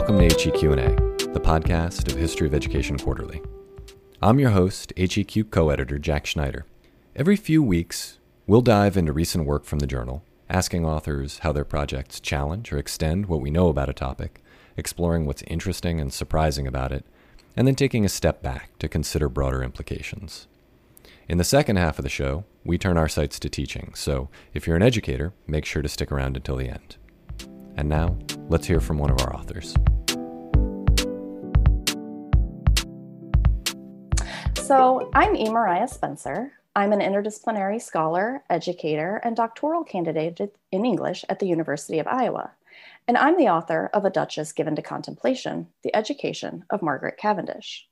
Welcome to HEQ&A, the podcast of History of Education Quarterly. I'm your host, HEQ co-editor Jack Schneider. Every few weeks, we'll dive into recent work from the journal, asking authors how their projects challenge or extend what we know about a topic, exploring what's interesting and surprising about it, and then taking a step back to consider broader implications. In the second half of the show, we turn our sights to teaching, so if you're an educator, make sure to stick around until the end. And now, let's hear from one of our authors. So, I'm E. Mariah Spencer. I'm an interdisciplinary scholar, educator, and doctoral candidate in English at the University of Iowa. And I'm the author of A Duchess Given to Contemplation The Education of Margaret Cavendish.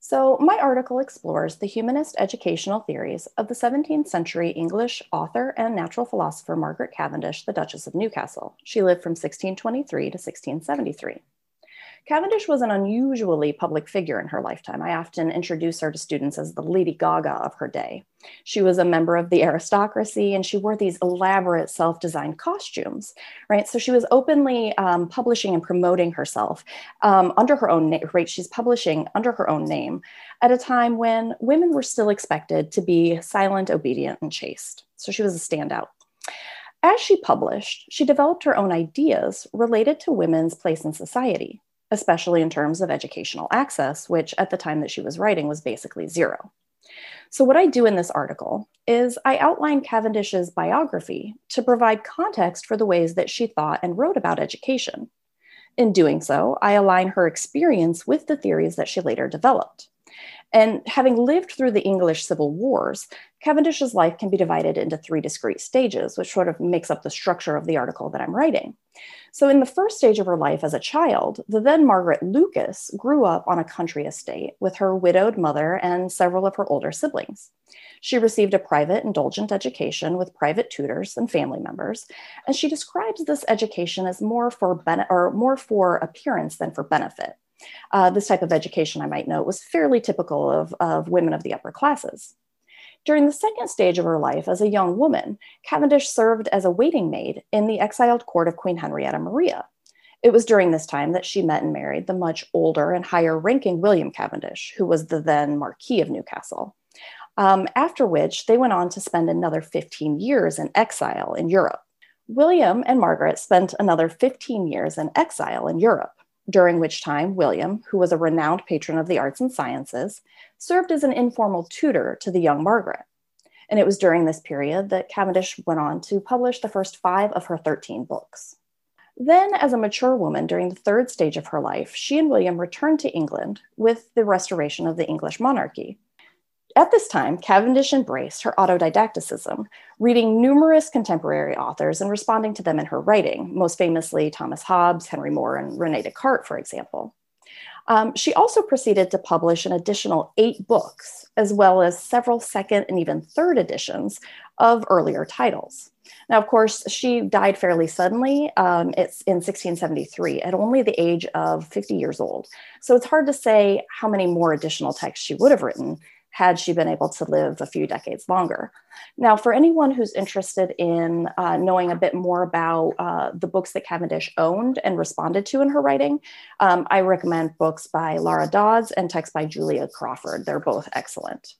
So, my article explores the humanist educational theories of the 17th century English author and natural philosopher Margaret Cavendish, the Duchess of Newcastle. She lived from 1623 to 1673. Cavendish was an unusually public figure in her lifetime. I often introduce her to students as the Lady Gaga of her day. She was a member of the aristocracy and she wore these elaborate self designed costumes, right? So she was openly um, publishing and promoting herself um, under her own name, right? She's publishing under her own name at a time when women were still expected to be silent, obedient, and chaste. So she was a standout. As she published, she developed her own ideas related to women's place in society especially in terms of educational access, which at the time that she was writing was basically zero. So, what I do in this article is I outline Cavendish's biography to provide context for the ways that she thought and wrote about education. In doing so, I align her experience with the theories that she later developed. And having lived through the English Civil Wars, Cavendish's life can be divided into three discrete stages, which sort of makes up the structure of the article that I'm writing. So, in the first stage of her life as a child, the then Margaret Lucas grew up on a country estate with her widowed mother and several of her older siblings. She received a private, indulgent education with private tutors and family members, and she describes this education as more for ben- or more for appearance than for benefit. Uh, this type of education, I might note, was fairly typical of, of women of the upper classes. During the second stage of her life as a young woman, Cavendish served as a waiting maid in the exiled court of Queen Henrietta Maria. It was during this time that she met and married the much older and higher ranking William Cavendish, who was the then Marquis of Newcastle. Um, after which, they went on to spend another 15 years in exile in Europe. William and Margaret spent another 15 years in exile in Europe during which time William, who was a renowned patron of the arts and sciences, served as an informal tutor to the young Margaret. And it was during this period that Cavendish went on to publish the first five of her 13 books. Then, as a mature woman during the third stage of her life, she and William returned to England with the restoration of the English monarchy. At this time, Cavendish embraced her autodidacticism, reading numerous contemporary authors and responding to them in her writing, most famously Thomas Hobbes, Henry More, and Rene Descartes, for example. Um, she also proceeded to publish an additional eight books, as well as several second and even third editions of earlier titles. Now, of course, she died fairly suddenly. Um, it's in 1673 at only the age of 50 years old. So it's hard to say how many more additional texts she would have written had she been able to live a few decades longer. Now, for anyone who's interested in uh, knowing a bit more about uh, the books that Cavendish owned and responded to in her writing, um, I recommend books by Laura Dodds and texts by Julia Crawford. They're both excellent.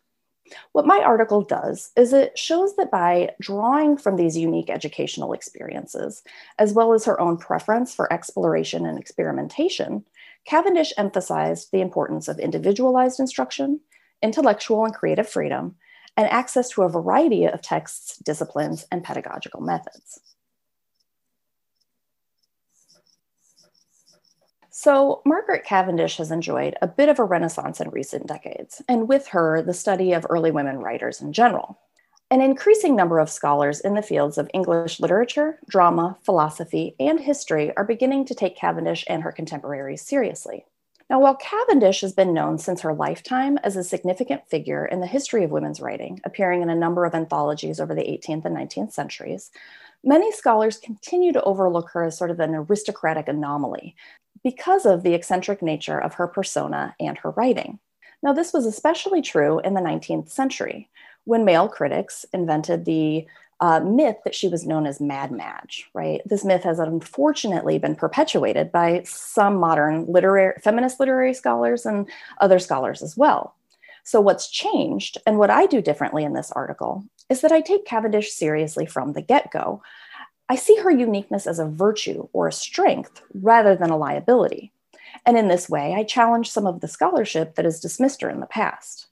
What my article does is it shows that by drawing from these unique educational experiences, as well as her own preference for exploration and experimentation, Cavendish emphasized the importance of individualized instruction intellectual and creative freedom, and access to a variety of texts, disciplines, and pedagogical methods. So, Margaret Cavendish has enjoyed a bit of a renaissance in recent decades, and with her, the study of early women writers in general. An increasing number of scholars in the fields of English literature, drama, philosophy, and history are beginning to take Cavendish and her contemporaries seriously. Now, while Cavendish has been known since her lifetime as a significant figure in the history of women's writing, appearing in a number of anthologies over the 18th and 19th centuries, many scholars continue to overlook her as sort of an aristocratic anomaly because of the eccentric nature of her persona and her writing. Now, this was especially true in the 19th century when male critics invented the uh, myth that she was known as Mad Madge, right? This myth has unfortunately been perpetuated by some modern literary, feminist literary scholars and other scholars as well. So, what's changed, and what I do differently in this article, is that I take Cavendish seriously from the get go. I see her uniqueness as a virtue or a strength rather than a liability. And in this way, I challenge some of the scholarship that has dismissed her in the past.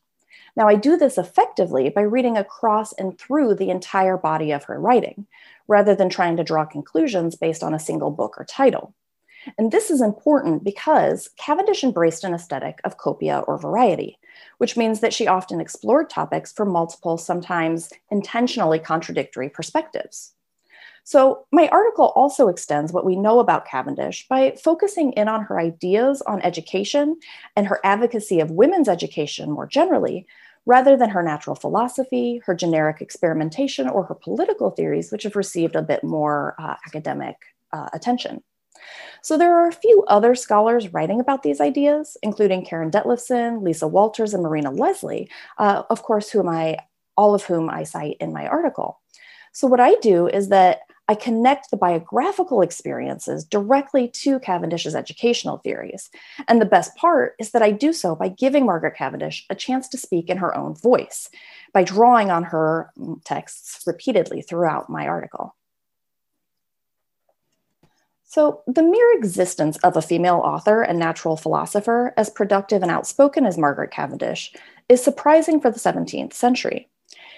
Now, I do this effectively by reading across and through the entire body of her writing, rather than trying to draw conclusions based on a single book or title. And this is important because Cavendish embraced an aesthetic of copia or variety, which means that she often explored topics from multiple, sometimes intentionally contradictory perspectives. So, my article also extends what we know about Cavendish by focusing in on her ideas on education and her advocacy of women's education more generally, rather than her natural philosophy, her generic experimentation, or her political theories, which have received a bit more uh, academic uh, attention. So there are a few other scholars writing about these ideas, including Karen Detlefsen, Lisa Walters, and Marina Leslie, uh, of course, whom I, all of whom I cite in my article. So what I do is that I connect the biographical experiences directly to Cavendish's educational theories. And the best part is that I do so by giving Margaret Cavendish a chance to speak in her own voice, by drawing on her texts repeatedly throughout my article. So, the mere existence of a female author and natural philosopher as productive and outspoken as Margaret Cavendish is surprising for the 17th century.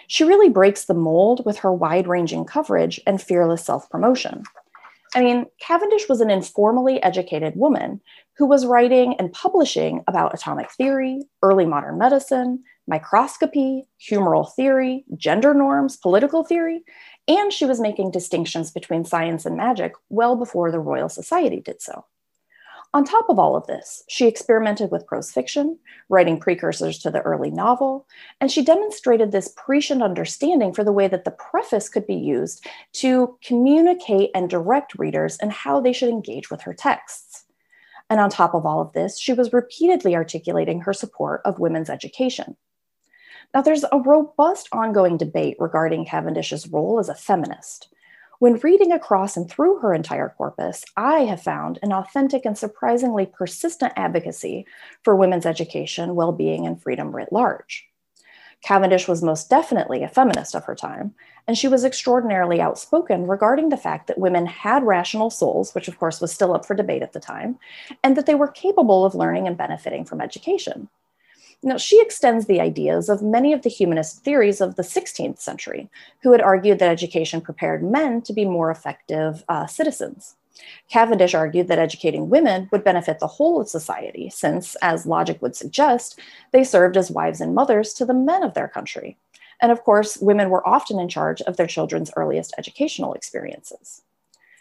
She really breaks the mold with her wide ranging coverage and fearless self promotion. I mean, Cavendish was an informally educated woman who was writing and publishing about atomic theory, early modern medicine, microscopy, humoral theory, gender norms, political theory, and she was making distinctions between science and magic well before the Royal Society did so. On top of all of this, she experimented with prose fiction, writing precursors to the early novel, and she demonstrated this prescient understanding for the way that the preface could be used to communicate and direct readers and how they should engage with her texts. And on top of all of this, she was repeatedly articulating her support of women's education. Now, there's a robust ongoing debate regarding Cavendish's role as a feminist. When reading across and through her entire corpus, I have found an authentic and surprisingly persistent advocacy for women's education, well being, and freedom writ large. Cavendish was most definitely a feminist of her time, and she was extraordinarily outspoken regarding the fact that women had rational souls, which of course was still up for debate at the time, and that they were capable of learning and benefiting from education. Now, she extends the ideas of many of the humanist theories of the 16th century, who had argued that education prepared men to be more effective uh, citizens. Cavendish argued that educating women would benefit the whole of society, since, as logic would suggest, they served as wives and mothers to the men of their country. And of course, women were often in charge of their children's earliest educational experiences.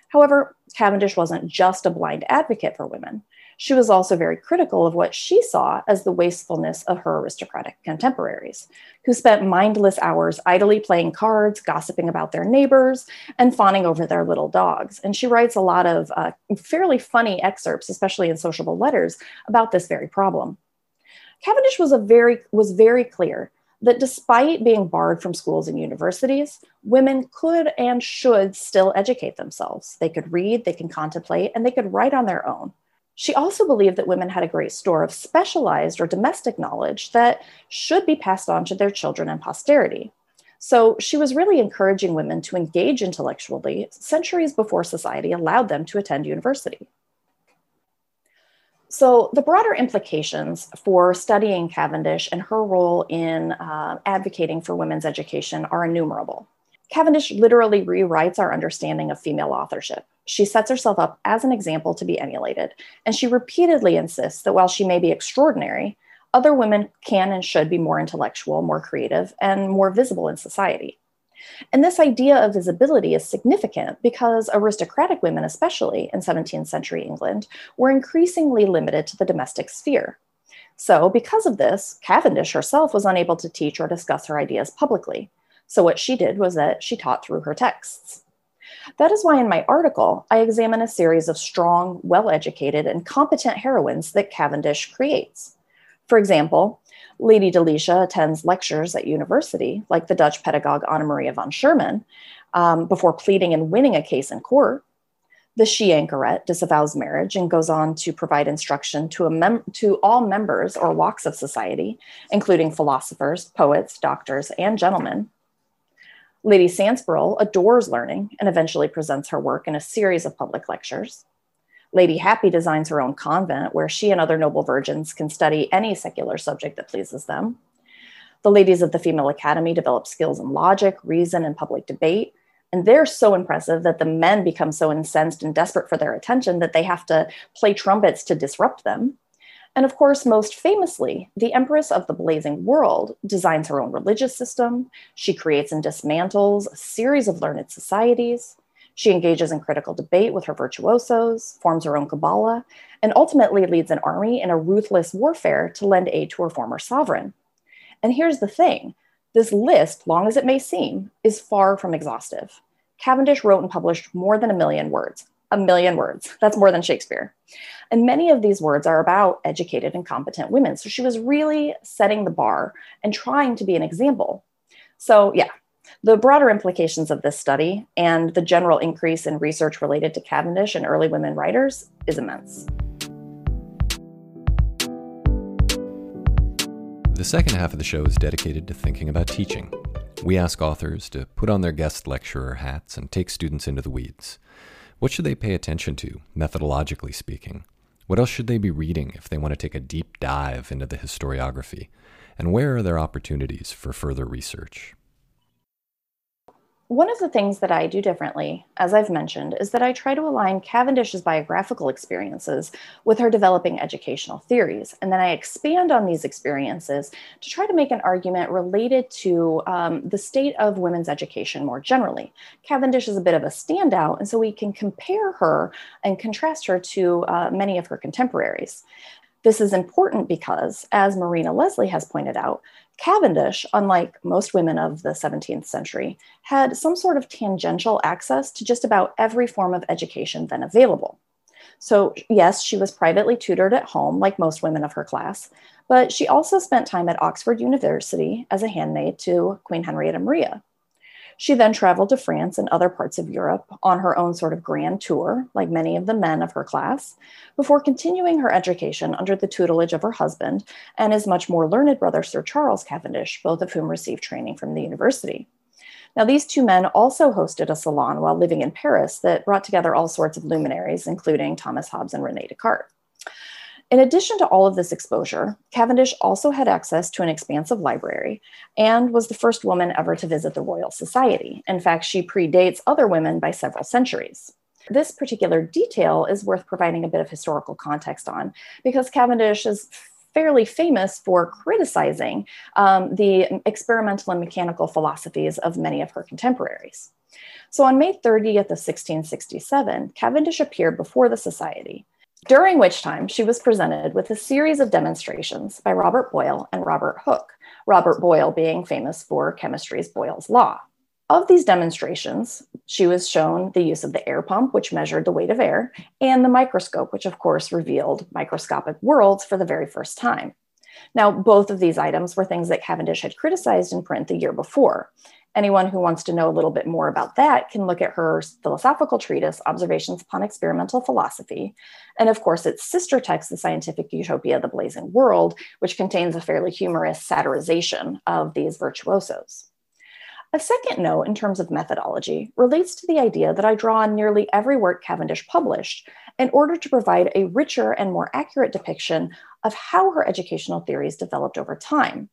However, Cavendish wasn't just a blind advocate for women she was also very critical of what she saw as the wastefulness of her aristocratic contemporaries, who spent mindless hours idly playing cards, gossiping about their neighbors, and fawning over their little dogs. And she writes a lot of uh, fairly funny excerpts, especially in sociable letters, about this very problem. Cavendish was, a very, was very clear that despite being barred from schools and universities, women could and should still educate themselves. They could read, they can contemplate, and they could write on their own. She also believed that women had a great store of specialized or domestic knowledge that should be passed on to their children and posterity. So she was really encouraging women to engage intellectually centuries before society allowed them to attend university. So, the broader implications for studying Cavendish and her role in uh, advocating for women's education are innumerable. Cavendish literally rewrites our understanding of female authorship. She sets herself up as an example to be emulated, and she repeatedly insists that while she may be extraordinary, other women can and should be more intellectual, more creative, and more visible in society. And this idea of visibility is significant because aristocratic women, especially in 17th century England, were increasingly limited to the domestic sphere. So, because of this, Cavendish herself was unable to teach or discuss her ideas publicly. So, what she did was that she taught through her texts. That is why in my article, I examine a series of strong, well educated, and competent heroines that Cavendish creates. For example, Lady Delicia attends lectures at university, like the Dutch pedagogue Anna Maria von Schurman, um, before pleading and winning a case in court. The she anchorette disavows marriage and goes on to provide instruction to, mem- to all members or walks of society, including philosophers, poets, doctors, and gentlemen. Lady Sansborough adores learning and eventually presents her work in a series of public lectures. Lady Happy designs her own convent where she and other noble virgins can study any secular subject that pleases them. The ladies of the Female Academy develop skills in logic, reason, and public debate. And they're so impressive that the men become so incensed and desperate for their attention that they have to play trumpets to disrupt them. And of course, most famously, the Empress of the Blazing World designs her own religious system. She creates and dismantles a series of learned societies. She engages in critical debate with her virtuosos, forms her own Kabbalah, and ultimately leads an army in a ruthless warfare to lend aid to her former sovereign. And here's the thing this list, long as it may seem, is far from exhaustive. Cavendish wrote and published more than a million words. A million words. That's more than Shakespeare. And many of these words are about educated and competent women. So she was really setting the bar and trying to be an example. So, yeah, the broader implications of this study and the general increase in research related to Cavendish and early women writers is immense. The second half of the show is dedicated to thinking about teaching. We ask authors to put on their guest lecturer hats and take students into the weeds. What should they pay attention to, methodologically speaking? What else should they be reading if they want to take a deep dive into the historiography? And where are their opportunities for further research? One of the things that I do differently, as I've mentioned, is that I try to align Cavendish's biographical experiences with her developing educational theories. And then I expand on these experiences to try to make an argument related to um, the state of women's education more generally. Cavendish is a bit of a standout, and so we can compare her and contrast her to uh, many of her contemporaries. This is important because, as Marina Leslie has pointed out, Cavendish, unlike most women of the 17th century, had some sort of tangential access to just about every form of education then available. So, yes, she was privately tutored at home, like most women of her class, but she also spent time at Oxford University as a handmaid to Queen Henrietta Maria. She then traveled to France and other parts of Europe on her own sort of grand tour, like many of the men of her class, before continuing her education under the tutelage of her husband and his much more learned brother, Sir Charles Cavendish, both of whom received training from the university. Now, these two men also hosted a salon while living in Paris that brought together all sorts of luminaries, including Thomas Hobbes and Rene Descartes. In addition to all of this exposure, Cavendish also had access to an expansive library and was the first woman ever to visit the Royal Society. In fact, she predates other women by several centuries. This particular detail is worth providing a bit of historical context on because Cavendish is fairly famous for criticizing um, the experimental and mechanical philosophies of many of her contemporaries. So on May 30th of 1667, Cavendish appeared before the Society during which time she was presented with a series of demonstrations by Robert Boyle and Robert Hooke, Robert Boyle being famous for chemistry's Boyle's Law. Of these demonstrations, she was shown the use of the air pump, which measured the weight of air, and the microscope, which of course revealed microscopic worlds for the very first time. Now, both of these items were things that Cavendish had criticized in print the year before, Anyone who wants to know a little bit more about that can look at her philosophical treatise, Observations Upon Experimental Philosophy. And of course, its sister text, The Scientific Utopia, The Blazing World, which contains a fairly humorous satirization of these virtuosos. A second note in terms of methodology relates to the idea that I draw on nearly every work Cavendish published in order to provide a richer and more accurate depiction of how her educational theories developed over time.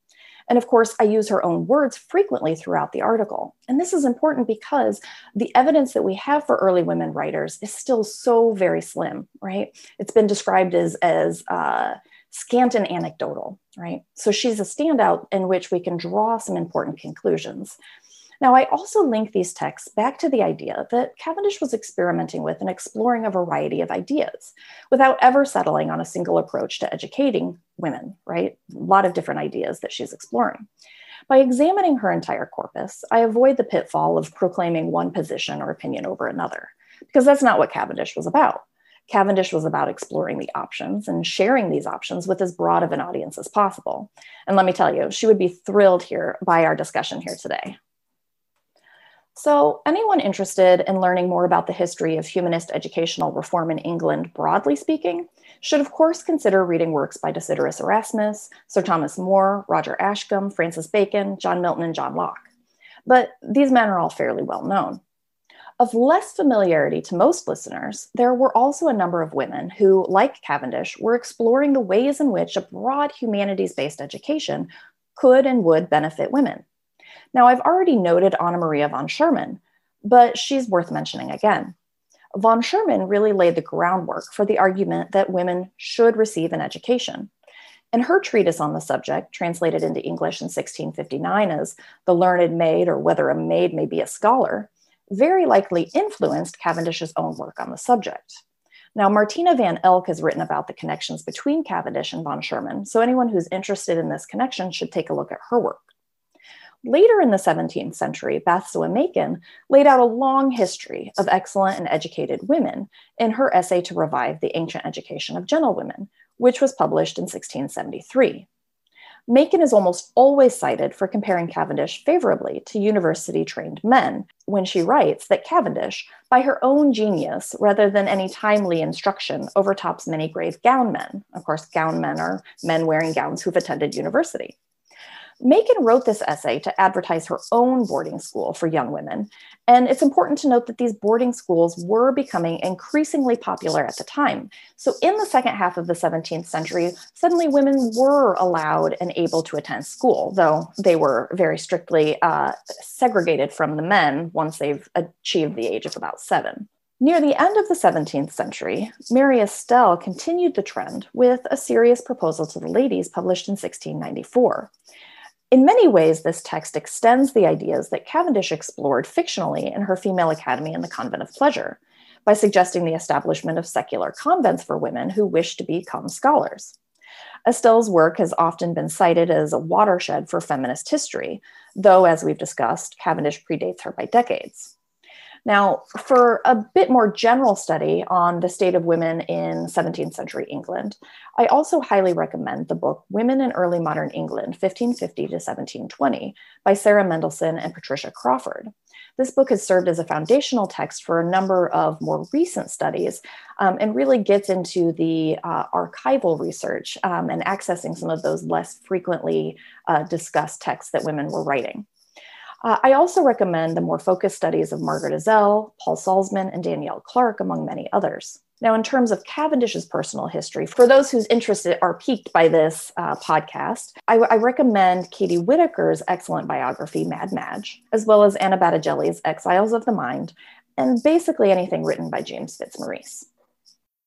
And of course, I use her own words frequently throughout the article. And this is important because the evidence that we have for early women writers is still so very slim, right? It's been described as, as uh, scant and anecdotal, right? So she's a standout in which we can draw some important conclusions. Now, I also link these texts back to the idea that Cavendish was experimenting with and exploring a variety of ideas without ever settling on a single approach to educating women, right? A lot of different ideas that she's exploring. By examining her entire corpus, I avoid the pitfall of proclaiming one position or opinion over another, because that's not what Cavendish was about. Cavendish was about exploring the options and sharing these options with as broad of an audience as possible. And let me tell you, she would be thrilled here by our discussion here today. So, anyone interested in learning more about the history of humanist educational reform in England, broadly speaking, should of course consider reading works by Desiderius Erasmus, Sir Thomas More, Roger Ascham, Francis Bacon, John Milton, and John Locke. But these men are all fairly well known. Of less familiarity to most listeners, there were also a number of women who, like Cavendish, were exploring the ways in which a broad humanities based education could and would benefit women. Now, I've already noted Anna Maria von Schurman, but she's worth mentioning again. Von Schurman really laid the groundwork for the argument that women should receive an education. And her treatise on the subject, translated into English in 1659 as The Learned Maid or Whether a Maid May Be a Scholar, very likely influenced Cavendish's own work on the subject. Now, Martina van Elk has written about the connections between Cavendish and von Schurman, so anyone who's interested in this connection should take a look at her work. Later in the 17th century, Bathsua Makin laid out a long history of excellent and educated women in her essay to revive the ancient education of gentlewomen, which was published in 1673. Makin is almost always cited for comparing Cavendish favorably to university trained men when she writes that Cavendish, by her own genius rather than any timely instruction, overtops many grave gown men. Of course, gown men are men wearing gowns who've attended university. Makin wrote this essay to advertise her own boarding school for young women. And it's important to note that these boarding schools were becoming increasingly popular at the time. So, in the second half of the 17th century, suddenly women were allowed and able to attend school, though they were very strictly uh, segregated from the men once they've achieved the age of about seven. Near the end of the 17th century, Mary Astell continued the trend with a serious proposal to the ladies published in 1694. In many ways, this text extends the ideas that Cavendish explored fictionally in her Female Academy in the Convent of Pleasure by suggesting the establishment of secular convents for women who wish to become scholars. Astell's work has often been cited as a watershed for feminist history, though, as we've discussed, Cavendish predates her by decades. Now, for a bit more general study on the state of women in 17th century England, I also highly recommend the book Women in Early Modern England, 1550 to 1720, by Sarah Mendelson and Patricia Crawford. This book has served as a foundational text for a number of more recent studies um, and really gets into the uh, archival research um, and accessing some of those less frequently uh, discussed texts that women were writing. Uh, I also recommend the more focused studies of Margaret Ezell, Paul Salzman, and Danielle Clarke, among many others. Now, in terms of Cavendish's personal history, for those whose interested are piqued by this uh, podcast, I, I, recommend Katie Whitaker's excellent biography, Mad Madge, as well as Anna Battigelli's Exiles of the Mind, and basically anything written by James Fitzmaurice.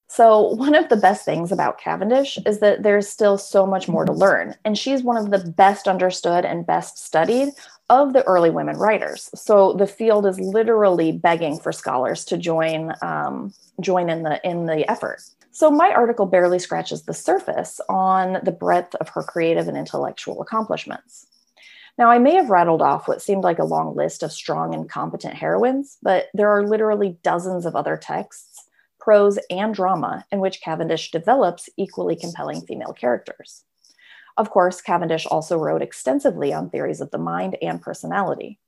So, one of the best things about Cavendish is that there's still so much more to learn, and she's one of the best understood and best studied of the early women writers. So the field is literally begging for scholars to join um, join in the in the effort. So my article barely scratches the surface on the breadth of her creative and intellectual accomplishments. Now, I may have rattled off what seemed like a long list of strong and competent heroines, but there are literally dozens of other texts, prose and drama, in which Cavendish develops equally compelling female characters. Of course, Cavendish also wrote extensively on theories of the mind and personality.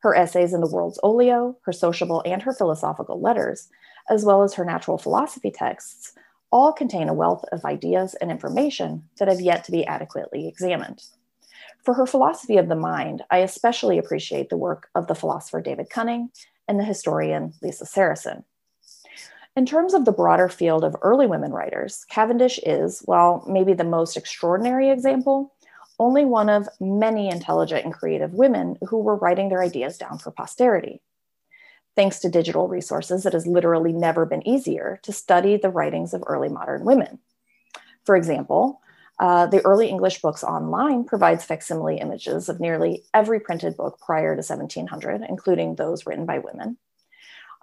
Her essays in the World's Olio, her sociable and her philosophical letters, as well as her natural philosophy texts, all contain a wealth of ideas and information that have yet to be adequately examined. For her philosophy of the mind, I especially appreciate the work of the philosopher David Cunning and the historian Lisa Sarasohn. In terms of the broader field of early women writers, Cavendish is, well, maybe the most extraordinary example, only one of many intelligent and creative women who were writing their ideas down for posterity. Thanks to digital resources, it has literally never been easier to study the writings of early modern women. For example, uh, the early English books online provides facsimile images of nearly every printed book prior to 1700, including those written by women.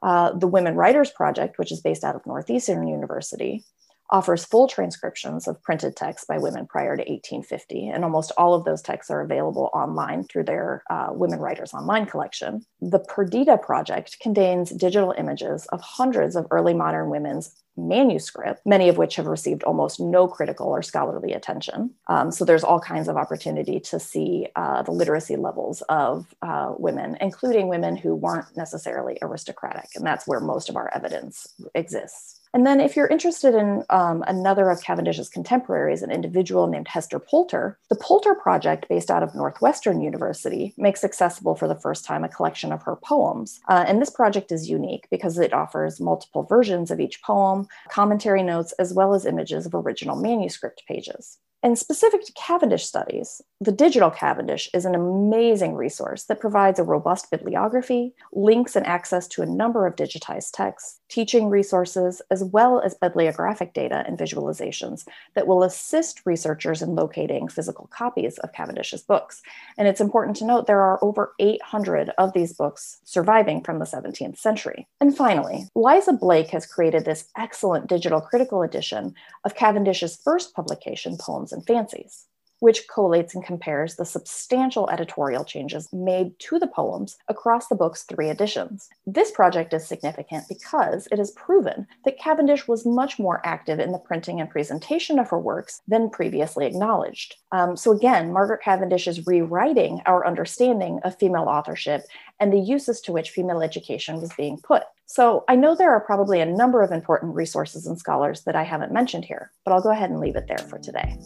Uh, the Women Writers Project, which is based out of Northeastern University, offers full transcriptions of printed texts by women prior to 1850, and almost all of those texts are available online through their uh, Women Writers Online collection. The Perdita Project contains digital images of hundreds of early modern women's manuscript, many of which have received almost no critical or scholarly attention. Um, so there's all kinds of opportunity to see uh, the literacy levels of uh, women, including women who weren't necessarily aristocratic. And that's where most of our evidence exists. And then, if you're interested in um, another of Cavendish's contemporaries, an individual named Hester Pulter, the Pulter Project, based out of Northwestern University, makes accessible for the first time a collection of her poems. Uh, and this project is unique because it offers multiple versions of each poem, commentary notes, as well as images of original manuscript pages. And specific to Cavendish studies, the Digital Cavendish is an amazing resource that provides a robust bibliography, links and access to a number of digitized texts, teaching resources, as well as bibliographic data and visualizations that will assist researchers in locating physical copies of Cavendish's books. And it's important to note there are over 800 of these books surviving from the 17th century. And finally, Liza Blake has created this excellent digital critical edition of Cavendish's first publication, Poems and Fancies which collates and compares the substantial editorial changes made to the poems across the book's three editions. This project is significant because it has proven that Cavendish was much more active in the printing and presentation of her works than previously acknowledged. Um, so, again, Margaret Cavendish is rewriting our understanding of female authorship and the uses to which female education was being put. So, I know there are probably a number of important resources and scholars that I haven't mentioned here, but I'll go ahead and leave it there for today.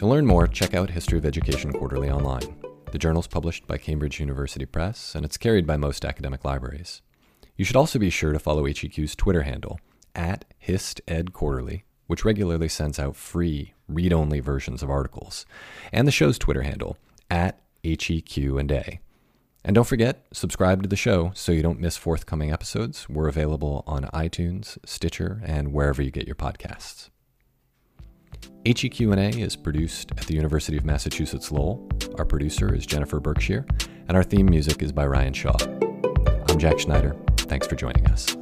To learn more, check out History of Education Quarterly online. The journal is published by Cambridge University Press, and it's carried by most academic libraries. You should also be sure to follow HEQ's Twitter handle, at HistEdQuarterly, which regularly sends out free, read only versions of articles, and the show's Twitter handle, at HEQ&A. And don't forget, subscribe to the show so you don't miss forthcoming episodes. We're available on iTunes, Stitcher, and wherever you get your podcasts. HEQ&A is produced at the University of Massachusetts Lowell. Our producer is Jennifer Berkshire, and our theme music is by Ryan Shaw. I'm Jack Schneider. Thanks for joining us.